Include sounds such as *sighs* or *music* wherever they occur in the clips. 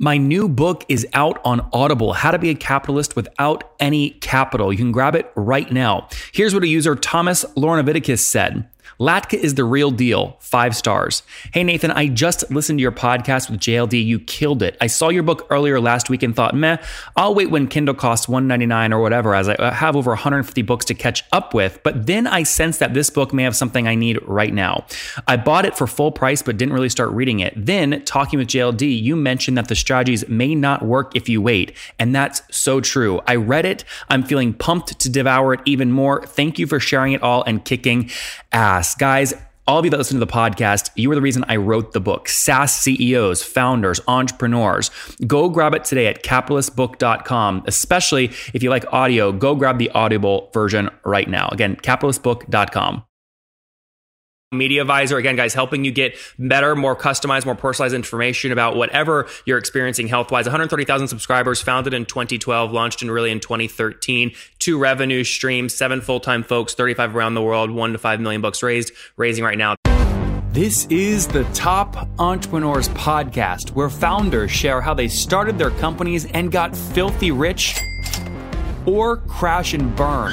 My new book is out on Audible How to Be a Capitalist Without Any Capital. You can grab it right now. Here's what a user Thomas Lornaviticus said. Latka is the real deal. Five stars. Hey, Nathan, I just listened to your podcast with JLD. You killed it. I saw your book earlier last week and thought, meh, I'll wait when Kindle costs 199 or whatever, as I uh, have over 150 books to catch up with. But then I sensed that this book may have something I need right now. I bought it for full price, but didn't really start reading it. Then, talking with JLD, you mentioned that the strategies may not work if you wait. And that's so true. I read it. I'm feeling pumped to devour it even more. Thank you for sharing it all and kicking ass. Guys, all of you that listen to the podcast, you are the reason I wrote the book. SaaS CEOs, founders, entrepreneurs. Go grab it today at capitalistbook.com. Especially if you like audio, go grab the Audible version right now. Again, capitalistbook.com. Medivizor, again, guys, helping you get better, more customized, more personalized information about whatever you're experiencing health wise. 130,000 subscribers, founded in 2012, launched in really in 2013. Two revenue streams, seven full time folks, 35 around the world, one to five million bucks raised, raising right now. This is the Top Entrepreneurs Podcast, where founders share how they started their companies and got filthy rich or crash and burn.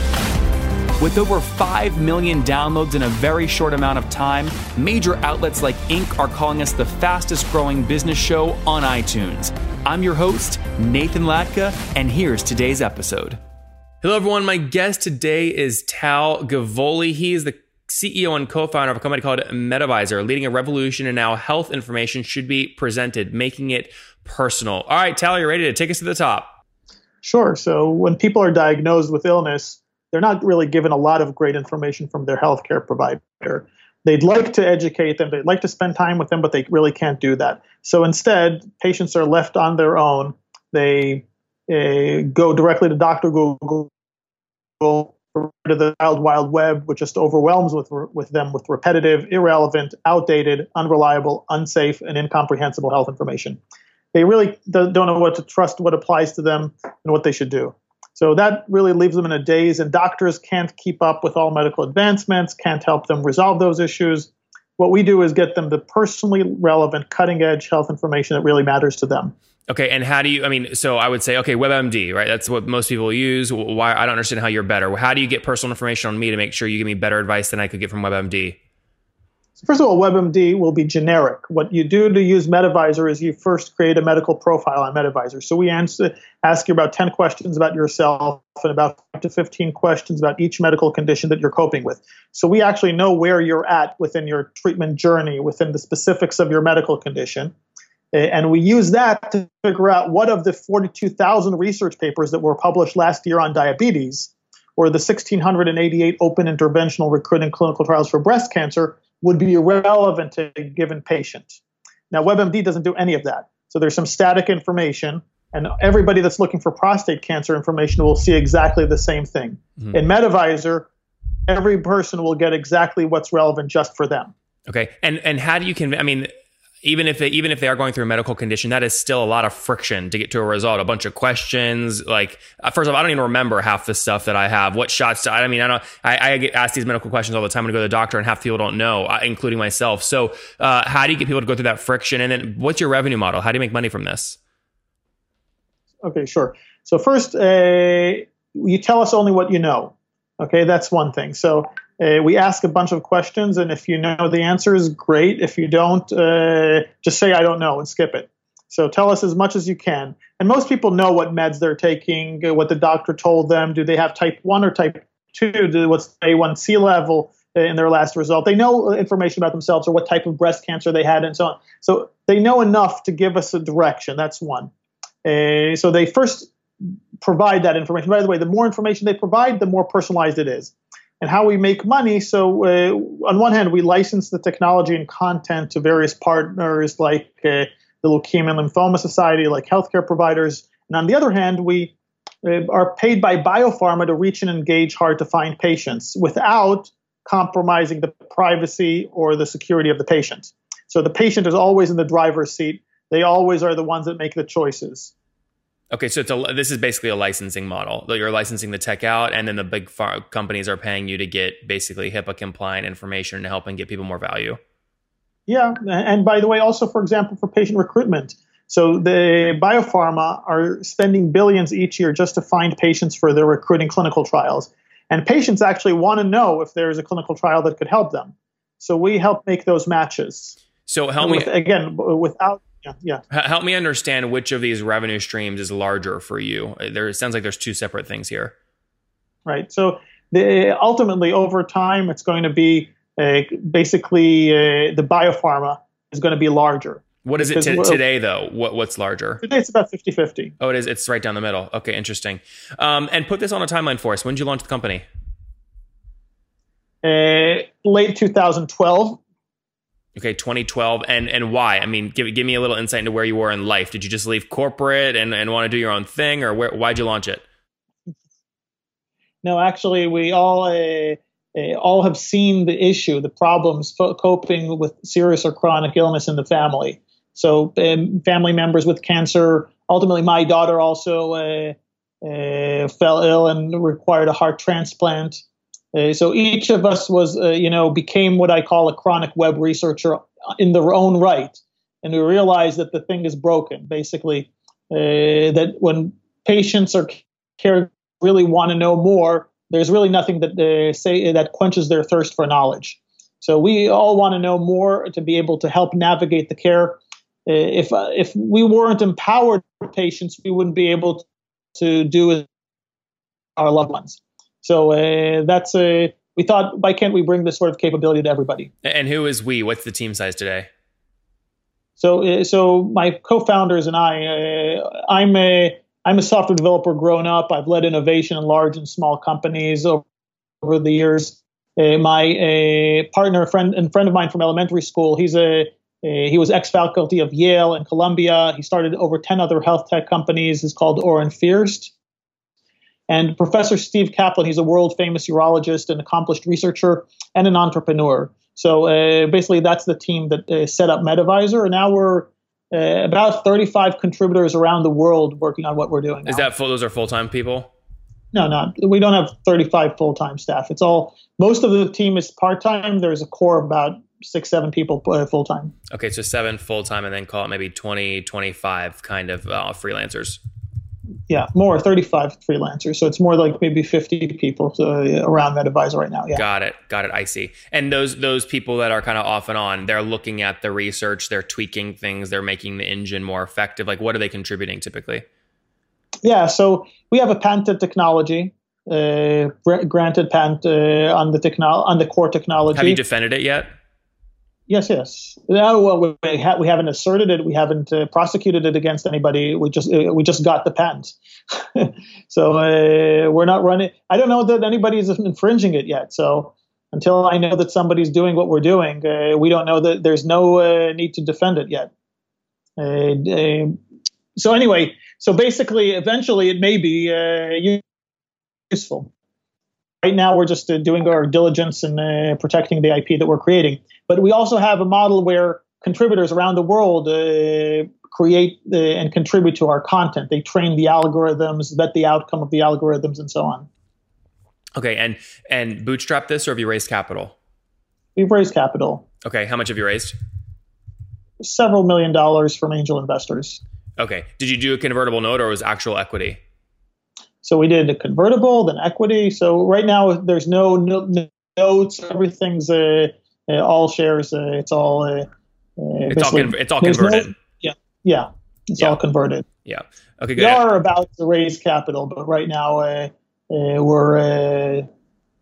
With over 5 million downloads in a very short amount of time, major outlets like Inc. are calling us the fastest growing business show on iTunes. I'm your host, Nathan Latka, and here's today's episode. Hello, everyone. My guest today is Tal Givoly. He is the CEO and co founder of a company called Medivizor, leading a revolution in how health information should be presented, making it personal. All right, Tal, you're ready to take us to the top? Sure. So, when people are diagnosed with illness, they're not really given a lot of great information from their healthcare provider. They'd like to educate them, they'd like to spend time with them, but they really can't do that. So instead, patients are left on their own. They uh, go directly to Dr. Google, to the wild, wild web, which just overwhelms with, with them with repetitive, irrelevant, outdated, unreliable, unsafe, and incomprehensible health information. They really don't know what to trust, what applies to them, and what they should do. So that really leaves them in a daze, and doctors can't keep up with all medical advancements, can't help them resolve those issues. What we do is get them the personally relevant, cutting edge health information that really matters to them. Okay, and how do you? I mean, so I would say, okay, WebMD, right? That's what most people use. Why I don't understand how you're better. How do you get personal information on me to make sure you give me better advice than I could get from WebMD? First of all, WebMD will be generic. What you do to use Medivizor is you first create a medical profile on Medivizor. So we answer, ask you about 10 questions about yourself and about 5 to 15 questions about each medical condition that you're coping with. So we actually know where you're at within your treatment journey, within the specifics of your medical condition. And we use that to figure out what of the 42,000 research papers that were published last year on diabetes or the 1,688 open interventional recruiting clinical trials for breast cancer would be irrelevant to a given patient. Now, WebMD doesn't do any of that. So there's some static information, and everybody that's looking for prostate cancer information will see exactly the same thing. Mm-hmm. In Medivizor, every person will get exactly what's relevant just for them. Okay, and and how do you convince? I mean, even if they, even if they are going through a medical condition, that is still a lot of friction to get to a result. A bunch of questions. Like uh, first of all, I don't even remember half the stuff that I have. What shots? To, I mean, I don't. I, I, get asked these medical questions all the time when I go to the doctor, and half people don't know, uh, including myself. So, uh, how do you get people to go through that friction? And then, what's your revenue model? How do you make money from this? Okay, sure. So first, uh, you tell us only what you know. Okay, that's one thing. So uh, we ask a bunch of questions, and if you know the answers, great. If you don't, uh, just say I don't know and skip it. So tell us as much as you can. And most people know what meds they're taking, uh, what the doctor told them. Do they have type one or type two? Do, what's the A1C level uh, in their last result? They know information about themselves or what type of breast cancer they had, and so on. So they know enough to give us a direction. That's one. Uh, so they first provide that information. By the way, the more information they provide, the more personalized it is and how we make money. So, uh, on one hand, we license the technology and content to various partners like uh, the Leukemia and Lymphoma Society, like healthcare providers. And on the other hand, we uh, are paid by biopharma to reach and engage hard to find patients without compromising the privacy or the security of the patient. So the patient is always in the driver's seat. They always are the ones that make the choices. Okay, so it's a, this is basically a licensing model. You're licensing the tech out, and then the big companies are paying you to get basically HIPAA compliant information to help and get people more value. Yeah, and by the way, also for example, for patient recruitment. So the biopharma are spending billions each year just to find patients for their recruiting clinical trials. And patients actually want to know if there's a clinical trial that could help them. So we help make those matches. So help with, me again without yeah, yeah. Help me understand which of these revenue streams is larger for you. There it sounds like there's two separate things here. Right. So the, ultimately, over time, it's going to be uh, basically uh, the biopharma is going to be larger. What is it t- today, though? What what's larger? Today it's about 50 50. Oh, it is. It's right down the middle. Okay, interesting. Um, and put this on a timeline for us. When did you launch the company? Uh, late 2012. Okay, 2012, and and why? I mean, give give me a little insight into where you were in life. Did you just leave corporate and, and want to do your own thing, or where, why'd you launch it? No, actually, we all uh, uh, all have seen the issue, the problems coping with serious or chronic illness in the family. So, um, family members with cancer. Ultimately, my daughter also uh, uh fell ill and required a heart transplant. Uh, so each of us was, uh, you know, became what I call a chronic web researcher in their own right, and we realized that the thing is broken. Basically, uh, that when patients or care really want to know more, there's really nothing that they say that quenches their thirst for knowledge. So we all want to know more to be able to help navigate the care. Uh, if uh, if we weren't empowered patients, we wouldn't be able to do our loved ones. So uh, that's a. Uh, we thought, why can't we bring this sort of capability to everybody? And who is we? What's the team size today? So, uh, so my co-founders and I, uh, I'm a I'm a software developer grown up. I've led innovation in large and small companies over, over the years. Uh, my partner, friend, and friend of mine from elementary school, he's a he was ex-faculty of Yale and Columbia. He started over 10 other health tech companies. He's called Oren Fuerst. And Professor Steve Kaplan, he's a world famous urologist, an accomplished researcher, and an entrepreneur. So uh, basically, that's the team that uh, set up Medivizor. And now we're uh, about 35 contributors around the world working on what we're doing. Now. Is that full? Those are full time people? No, no, we don't have 35 full time staff. It's all most of the team is part time. There's a core of about six, seven people uh, full time. Okay, so seven full time, and then call it maybe 20, 25 kind of uh, freelancers yeah, more 35 freelancers. So it's more like maybe 50 people uh, around advisor right now. Yeah. Got it. Got it. I see. And those those people that are kind of off and on, they're looking at the research, they're tweaking things, they're making the engine more effective. Like what are they contributing typically? Yeah, so we have a patented technology, uh, granted patent uh, on the techno- on the core technology. Have you defended it yet? Yes, yes. No, well, we, ha- we haven't asserted it. We haven't uh, prosecuted it against anybody. We just uh, we just got the patent. *laughs* so uh, we're not running. I don't know that anybody's infringing it yet. So until I know that somebody's doing what we're doing, uh, we don't know that there's no uh, need to defend it yet. Uh, so anyway, so basically, eventually, it may be useful right now we're just uh, doing our diligence and uh, protecting the IP that we're creating. But we also have a model where contributors around the world uh, create uh, and contribute to our content. They train the algorithms, vet the outcome of the algorithms, and so on. Okay, and and bootstrap this, or have you raised capital? We've raised capital. Okay, how much have you raised? Several million dollars from angel investors. Okay, did you do a convertible note or was actual equity? So we did a convertible, then equity. So right now there's no, no notes. Everything's uh, uh, all shares. Uh, it's all. Uh, uh, it's all, con- it's all converted. No, yeah, yeah, it's yeah. all converted. Yeah. Okay. Good. We are about to raise capital, but right now uh, we're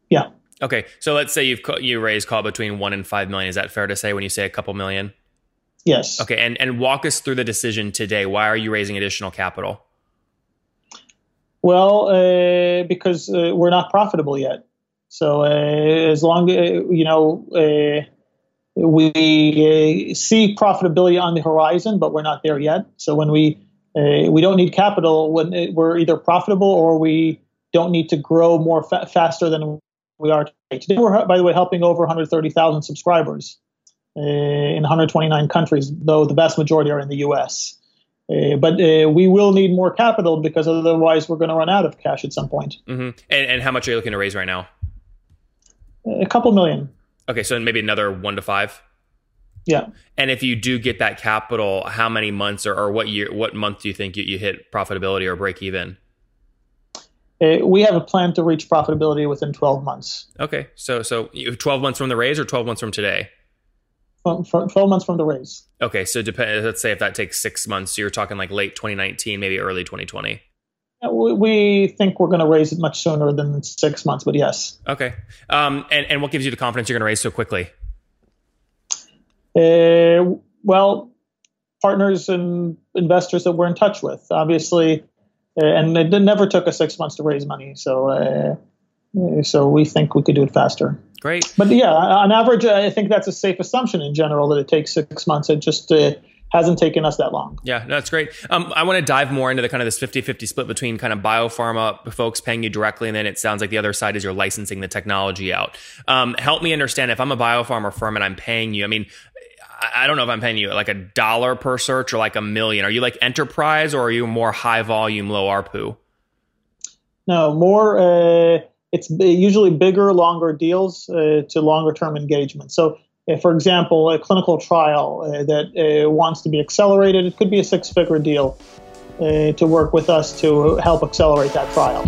yeah. Okay, so let's say you've you raised call between one and five million. Is that fair to say when you say a couple million? Yes. Okay, and and walk us through the decision today. Why are you raising additional capital? Well, uh, because uh, we're not profitable yet. So uh, as long uh, you know uh, we see profitability on the horizon, but we're not there yet. So when we we don't need capital when we're either profitable or we don't need to grow more fa- faster than we are today. Today, we're, by the way, helping over 130,000 subscribers in 129 countries, though the vast majority are in the US. Uh, but uh, we will need more capital because otherwise we're going to run out of cash at some point. Mm-hmm. And, and how much are you looking to raise right now? A couple million. Okay, so maybe another one to five. Yeah. And if you do get that capital, how many months or, or what year, what month do you think you, you hit profitability or break even? Uh, we have a plan to reach profitability within 12 months. Okay, so so 12 months from the raise or 12 months from today? From, from 12 months from the raise. Okay, so depend. Let's say if that takes six months, so you're talking like late 2019, maybe early 2020. Uh, we, we think we're going to raise it much sooner than six months, but yes. Okay, um, and and what gives you the confidence you're going to raise so quickly? Uh, well, partners and investors that we're in touch with, obviously, uh, and it never took us six months to raise money. So, uh, so we think we could do it faster. Great. But yeah, on average, I think that's a safe assumption in general that it takes six months. It just uh, hasn't taken us that long. Yeah, no, that's great. Um, I want to dive more into the kind of this 50-50 split between kind of biopharma folks paying you directly, and then it sounds like the other side is you're licensing the technology out. Um, help me understand if I'm a biopharma firm and I'm paying you. I mean, I don't know if I'm paying you like a dollar per search or like a million. Are you like enterprise or are you more high volume, low ARPU? No, more. Uh, it's usually bigger, longer deals uh, to longer term engagement. So, uh, for example, a clinical trial uh, that uh, wants to be accelerated, it could be a six figure deal uh, to work with us to help accelerate that trial.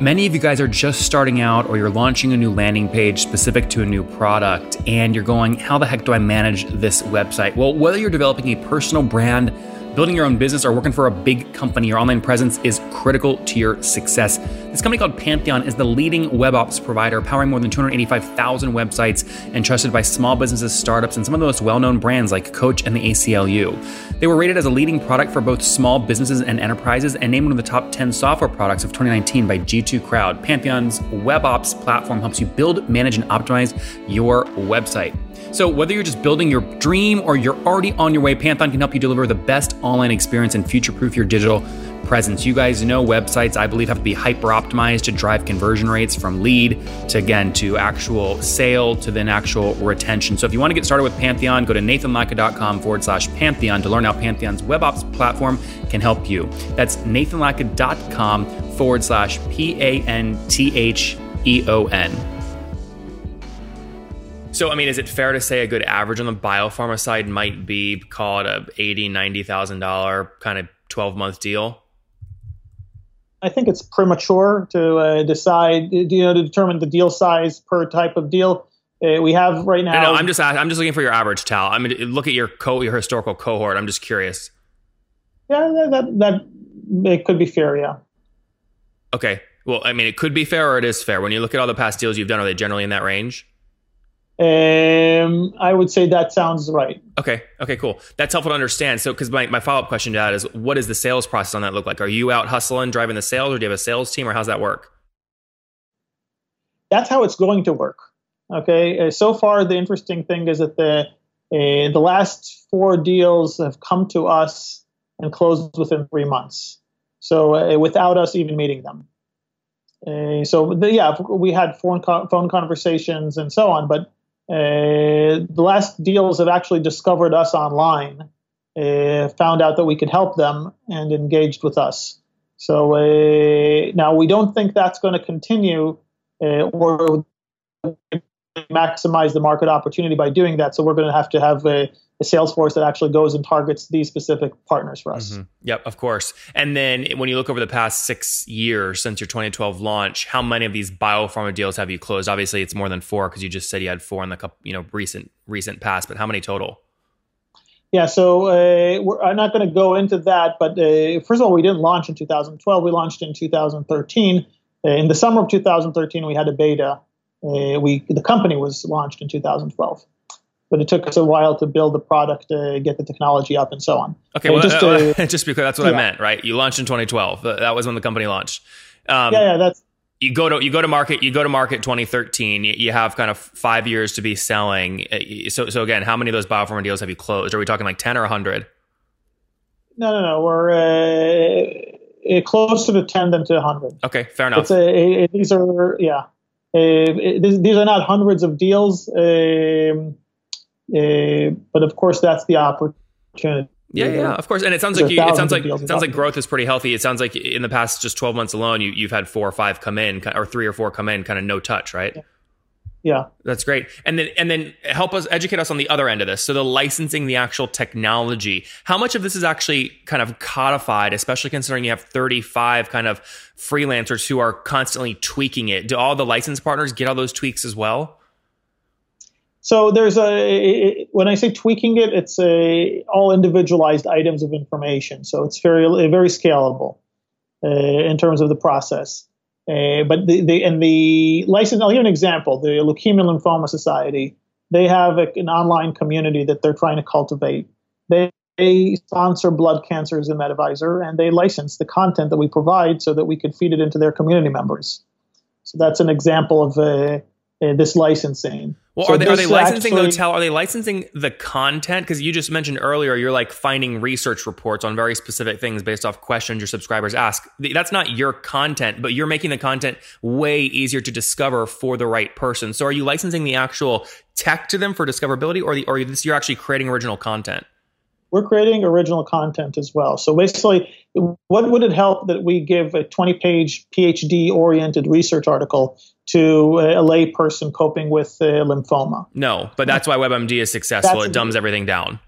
Many of you guys are just starting out or you're launching a new landing page specific to a new product and you're going, how the heck do I manage this website? Well, whether you're developing a personal brand, building your own business, or working for a big company, your online presence is critical to your success. This company called Pantheon is the leading web ops provider, powering more than 285,000 websites and trusted by small businesses, startups, and some of the most well known brands like Coach and the ACLU. They were rated as a leading product for both small businesses and enterprises and named one of the top 10 software products of 2019 by G2 Crowd. Pantheon's web ops platform helps you build, manage, and optimize your website. So, whether you're just building your dream or you're already on your way, Pantheon can help you deliver the best online experience and future proof your digital presence. You guys know websites, I believe, have to be hyper optimized to drive conversion rates from lead to again to actual sale to then actual retention. So if you want to get started with Pantheon, go to nathanlatka.com forward slash Pantheon to learn how Pantheon's web ops platform can help you. That's nathanlatka.com forward slash P A N T H E O N. So, I mean, is it fair to say a good average on the biopharma side might be called a eighty, ninety thousand dollar kind of twelve month deal? I think it's premature to uh, decide, you know, to determine the deal size per type of deal. Uh, we have right now. No, no, I'm just I'm just looking for your average Tal. I mean, look at your co your historical cohort. I'm just curious. Yeah, that that, that it could be fair. Yeah. Okay. Well, I mean, it could be fair or it is fair. When you look at all the past deals you've done, are they generally in that range? Um, I would say that sounds right. Okay. Okay. Cool. That's helpful to understand. So, because my, my follow up question to that is, what does the sales process on that look like? Are you out hustling, driving the sales, or do you have a sales team, or how's that work? That's how it's going to work. Okay. Uh, so far, the interesting thing is that the uh, the last four deals have come to us and closed within three months. So uh, without us even meeting them. Uh, so the, yeah, we had phone co- phone conversations and so on, but the last deals have actually discovered us online, uh, found out that we could help them, and engaged with us. So uh, now we don't think that's going to continue or maximize the market opportunity by doing that. So we're going to have to have a, a sales force that actually goes and targets these specific partners for us. Mm-hmm. Yep, of course. And then when you look over the past six years since your 2012 launch, how many of these biopharma deals have you closed? Obviously, it's more than four because you just said you had four in the you know recent recent past. But how many total? Yeah, so uh, I'm not going to go into that. But uh, first of all, we didn't launch in 2012. We launched in 2013. Uh, in the summer of 2013, we had a beta. Uh, we the company was launched in 2012 but it took us a while to build the product, uh, get the technology up, and so on. Okay, well, just, uh, *laughs* just because that's what yeah. I meant, right? You launched in 2012. That was when the company launched. Um, yeah, yeah, that's you go to you go to market you go to market 2013 you, you have kind of five years to be selling Uh, so so again how many of those biopharma deals have you closed are we talking like 10 or 100 No, no, no. We're uh, uh, closer to 10 than to 100. okay fair enough It's a, a- these are, yeah. Uh, these are not hundreds of deals, um, uh, but of course, that's the opportunity. Yeah, yeah, of course. And it sounds like you, it sounds like it sounds like growth is pretty healthy. It sounds like in the past just 12 months alone, you you've had four or five come in or three or four come in kind of no touch, right? Yeah. That's great. And then and then help us educate us on the other end of this. So the licensing the actual technology. How much of this is actually kind of codified, especially considering you have 35 kind of freelancers who are constantly tweaking it. Do all the license partners get all those tweaks as well? So there's a when I say tweaking it, it's a all individualized items of information. So it's very very scalable uh, in terms of the process. Uh, but the, the and the license. I'll give an example. The Leukemia Lymphoma Society. They have a, an online community that they're trying to cultivate. They, they sponsor blood cancers in Medivizor, and they license the content that we provide so that we could feed it into their community members. So that's an example of uh, uh, this licensing. Well, So are they are they licensing the actually- hotel? Are they licensing the content? Because you just mentioned earlier, you're like finding research reports on very specific things based off questions your subscribers ask. That's not your content, but you're making the content way easier to discover for the right person. So, are you licensing the actual tech to them for discoverability, or the or this you're actually creating original content? We're creating original content as well. So basically, what would it help that we give a 20 page PhD oriented research article to a lay person coping with uh, lymphoma? No, but that's why WebMD is successful. That's- it dumbs everything down.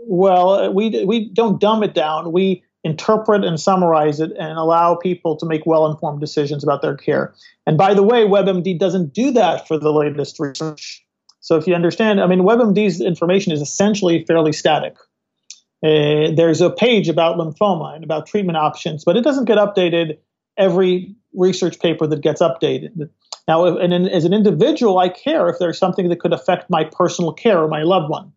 Well, we, we don't dumb it down. We interpret and summarize it and allow people to make well informed decisions about their care. And by the way, WebMD doesn't do that for the latest research. So if you understand, I mean, WebMD's information is essentially fairly static. Uh, there's a page about lymphoma and about treatment options, but it doesn't get updated every research paper that gets updated. Now, if, and in, as an individual, I care if there's something that could affect my personal care or my loved one.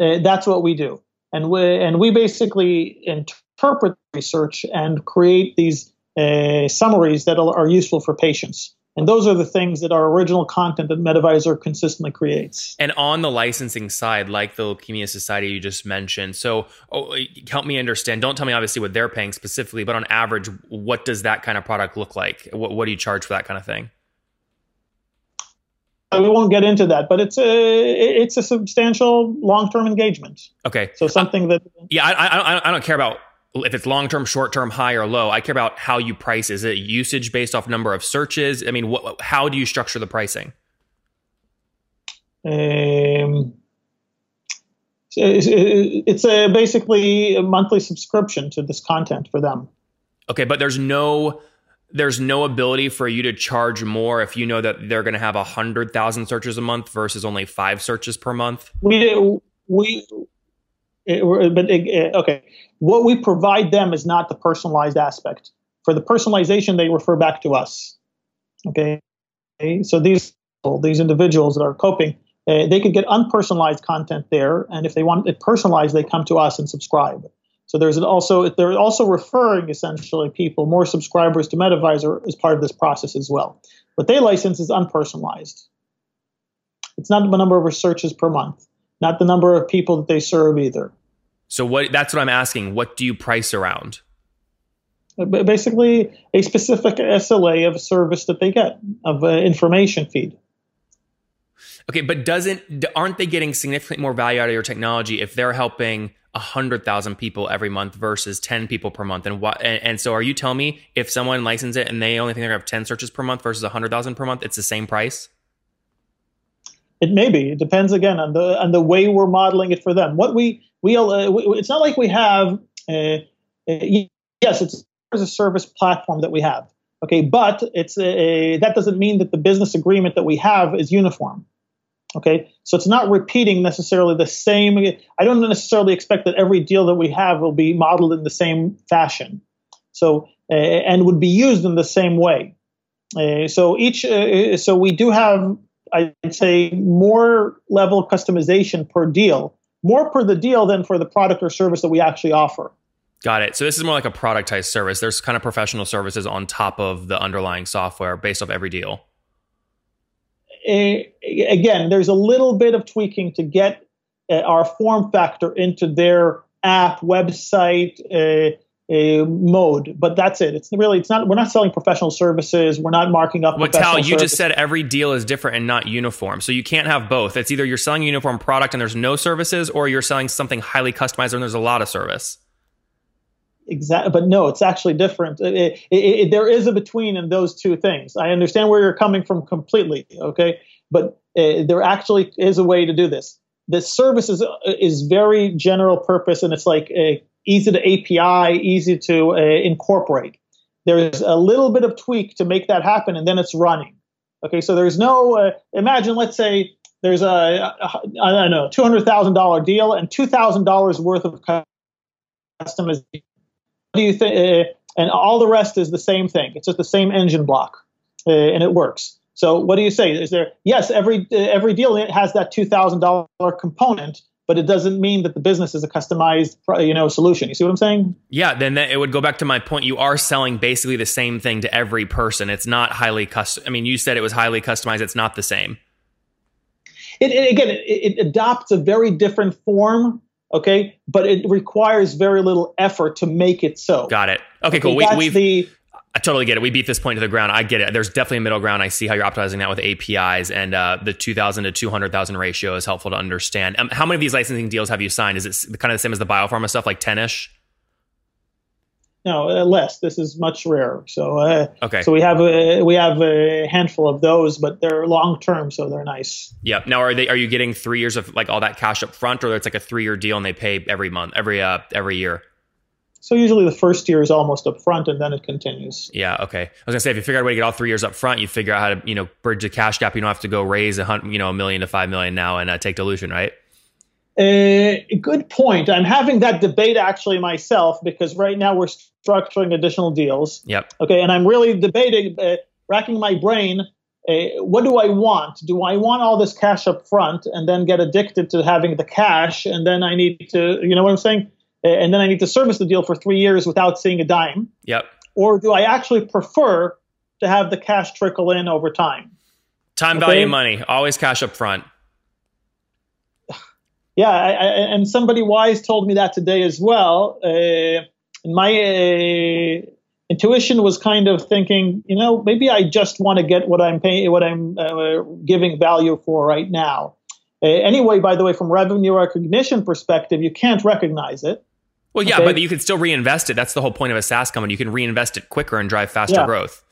Uh, that's what we do, and we and we basically interpret research and create these uh, summaries that are are useful for patients. And those are the things that our original content that Medivizor consistently creates. And on the licensing side, like the Leukemia Society you just mentioned, so oh, help me understand. Don't tell me obviously what they're paying specifically, but on average, what does that kind of product look like? What, what do you charge for that kind of thing? Uh, We won't get into that, but it's a it's a substantial long term engagement. Okay, So something that yeah, I, I, I- I don't care about if it's long term, short term, high or low. I care about how you price. Is it usage based off number of searches? I mean, what, how do you structure the pricing? um, it's, a basically a monthly subscription to this content for them. Okay, but there's no there's no ability for you to charge more if you know that they're going to have a hundred thousand searches a month versus only five searches per month. We we it, but it, okay, what we provide them is not the personalized aspect. For the personalization, they refer back to us. Okay, so these these individuals that are coping, uh, they could get unpersonalized content there, and if they want it personalized, they come to us and subscribe. So there's also they're also referring essentially people more subscribers to Medivizor as part of this process as well. What they license is unpersonalized. It's not the number of searches per month, not the number of people that they serve either. So what that's what I'm asking. What do you price around? Uh, Basically, a specific SLA of a service that they get of uh, information feed. Okay, but doesn't aren't they getting significantly more value out of your technology if they're helping hundred thousand people every month versus ten people per month? And what? And, and so, are you telling me if someone licenses it and they only think they're gonna have ten searches per month versus hundred thousand per month, it's the same price? It may be. It depends again on the on the way we're modeling it for them. What we we, uh, we it's not like we have. Uh, uh, yes, it's a service platform that we have. Okay, but it's a, that doesn't mean that the business agreement that we have is uniform. Okay, so it's not repeating necessarily the same. I don't necessarily expect that every deal that we have will be modeled in the same fashion. So uh, and would be used in the same way. Uh, so each, uh, so we do have, I'd say, more level customization per deal, more per the deal than for the product or service that we actually offer. Got it. So this is more like a productized service. There's kind of professional services on top of the underlying software based off every deal. Uh, again, there's a little bit of tweaking to get uh, our form factor into their app, website, uh, uh, mode, but that's it. It's really it's not. We're not selling professional services. We're not marking up. But Tal, you services. just said every deal is different and not uniform, so you can't have both. It's either you're selling a uniform product and there's no services, or you're selling something highly customized and there's a lot of service. Exactly, but no, it's actually different. It, it, it, there is a between in those two things. I understand where you're coming from completely. Okay, but uh, there actually is a way to do this. The service is is very general purpose, and it's like a easy to API, easy to uh, incorporate. There's a little bit of tweak to make that happen, and then it's running. Okay, so there's no. Uh, imagine, let's say there's a, a I don't know, two hundred thousand dollar deal and two thousand dollars worth of customization. What do you think? Uh, and all the rest is the same thing. It's just the same engine block, uh, and it works. So what do you say? Is there? Yes, every uh, every deal it has that two thousand dollar component, but it doesn't mean that the business is a customized you know solution. You see what i'm saying? Yeah then that, it would go back to my point. You are selling basically the same thing to every person. It's not highly custom i mean you said it was highly customized. It's not the same. It, it again it, it adopts a very different form okay? But it requires very little effort to make it so. Got it. Okay, okay cool. we, we've the, I totally get it. We beat this point to the ground. I get it. There's definitely a middle ground. I see how you're optimizing that with APIs, and uh, the 2,000 to 200,000 ratio is helpful to understand. Um, how many of these licensing deals have you signed? Is it kind of the same as the biopharma stuff, like 10 ish? No, uh, less. This is much rarer. So uh, okay. So we have a, we have a handful of those, but they're long term, so they're nice. Yep. Now, are they are you getting three years of like all that cash up front, or it's like a three year deal and they pay every month, every uh every year? So usually the first year is almost up front and then it continues. Yeah. Okay. I was gonna say if you figure out a way to get all three years up front, you figure out how to you know bridge the cash gap. You don't have to go raise a hundred, you know, a million to five million now and uh, take dilution, right? A uh, good point. I'm having that debate actually myself because right now we're structuring additional deals. Yep. Okay, and I'm really debating, uh, racking my brain. Uh, what do I want? Do I want all this cash up front and then get addicted to having the cash, and then I need to, you know what I'm saying? And then I need to service the deal for three years without seeing a dime? Yep. Or do I actually prefer to have the cash trickle in over time? Time okay? value money, always cash up front. *sighs* Yeah, I, I, and somebody wise told me that today as well. Uh, my uh, intuition was kind of thinking, you know, maybe I just want to get what I'm paying, what I'm uh, giving value for right now. Uh, anyway, by the way, from revenue recognition perspective, you can't recognize it. Well, yeah, okay. but you can still reinvest it. That's the whole point of a SaaS company. You can reinvest it quicker and drive faster yeah. growth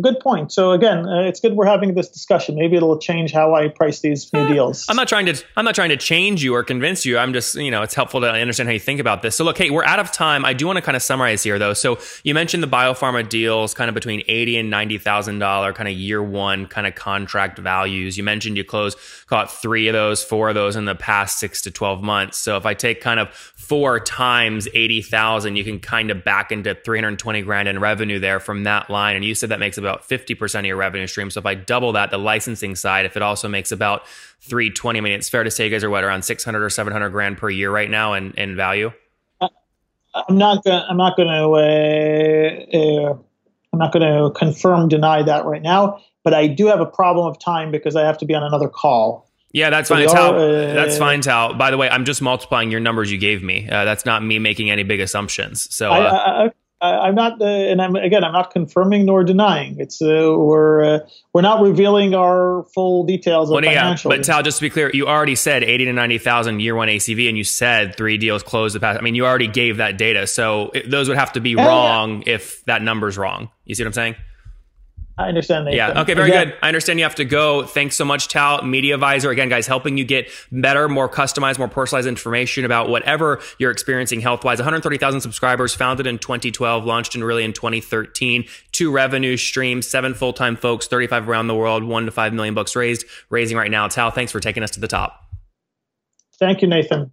good point. So again, uh, it's good we're having this discussion. Maybe it'll change how I price these new deals. I'm not trying to I'm not trying to change you or convince you. I'm just you know it's helpful to understand how you think about this. So look, hey, we're out of time. I do want to kind of summarize here though. So you mentioned the biopharma deals, kind of between eighty and ninety thousand dollar kind of year one kind of contract values. You mentioned you closed caught three of those, four of those in the past six to twelve months. So if I take kind of four times eighty thousand, you can kind of back into three hundred twenty grand in revenue there from that line. And you said that makes about 50% of your revenue stream. So if I double that, the licensing side, if it also makes about 320, I mean, it's fair to say you guys are what, around 600 or 700 grand per year right now in, in value? I'm not gonna, I'm not going to, uh, uh, I'm not going to confirm, deny that right now, but I do have a problem of time because I have to be on another call. Yeah, that's so fine. Uh, that's fine, Tal. By the way, I'm just multiplying your numbers you gave me. Uh, that's not me making any big assumptions. So, uh, I, I, I'm not, uh, and I'm again, I'm not confirming nor denying. It's uh, we're uh, we're not revealing our full details of well, yeah, But Tal, just to be clear, you already said eighty to ninety thousand year one ACV, and you said three deals closed the past. I mean, you already gave that data, so it, those would have to be wrong yeah. if that number's wrong. You see what I'm saying? I understand that. Yeah. Okay. Very Again, good. I understand you have to go. Thanks so much, Tal. Medivizor. Again, guys, helping you get better, more customized, more personalized information about whatever you're experiencing health wise. 130,000 subscribers, founded in 2012, launched in really in 2013. Two revenue streams, seven full time folks, 35 around the world, one to five million bucks raised, raising right now. Tal, thanks for taking us to the top. Thank you, Nathan.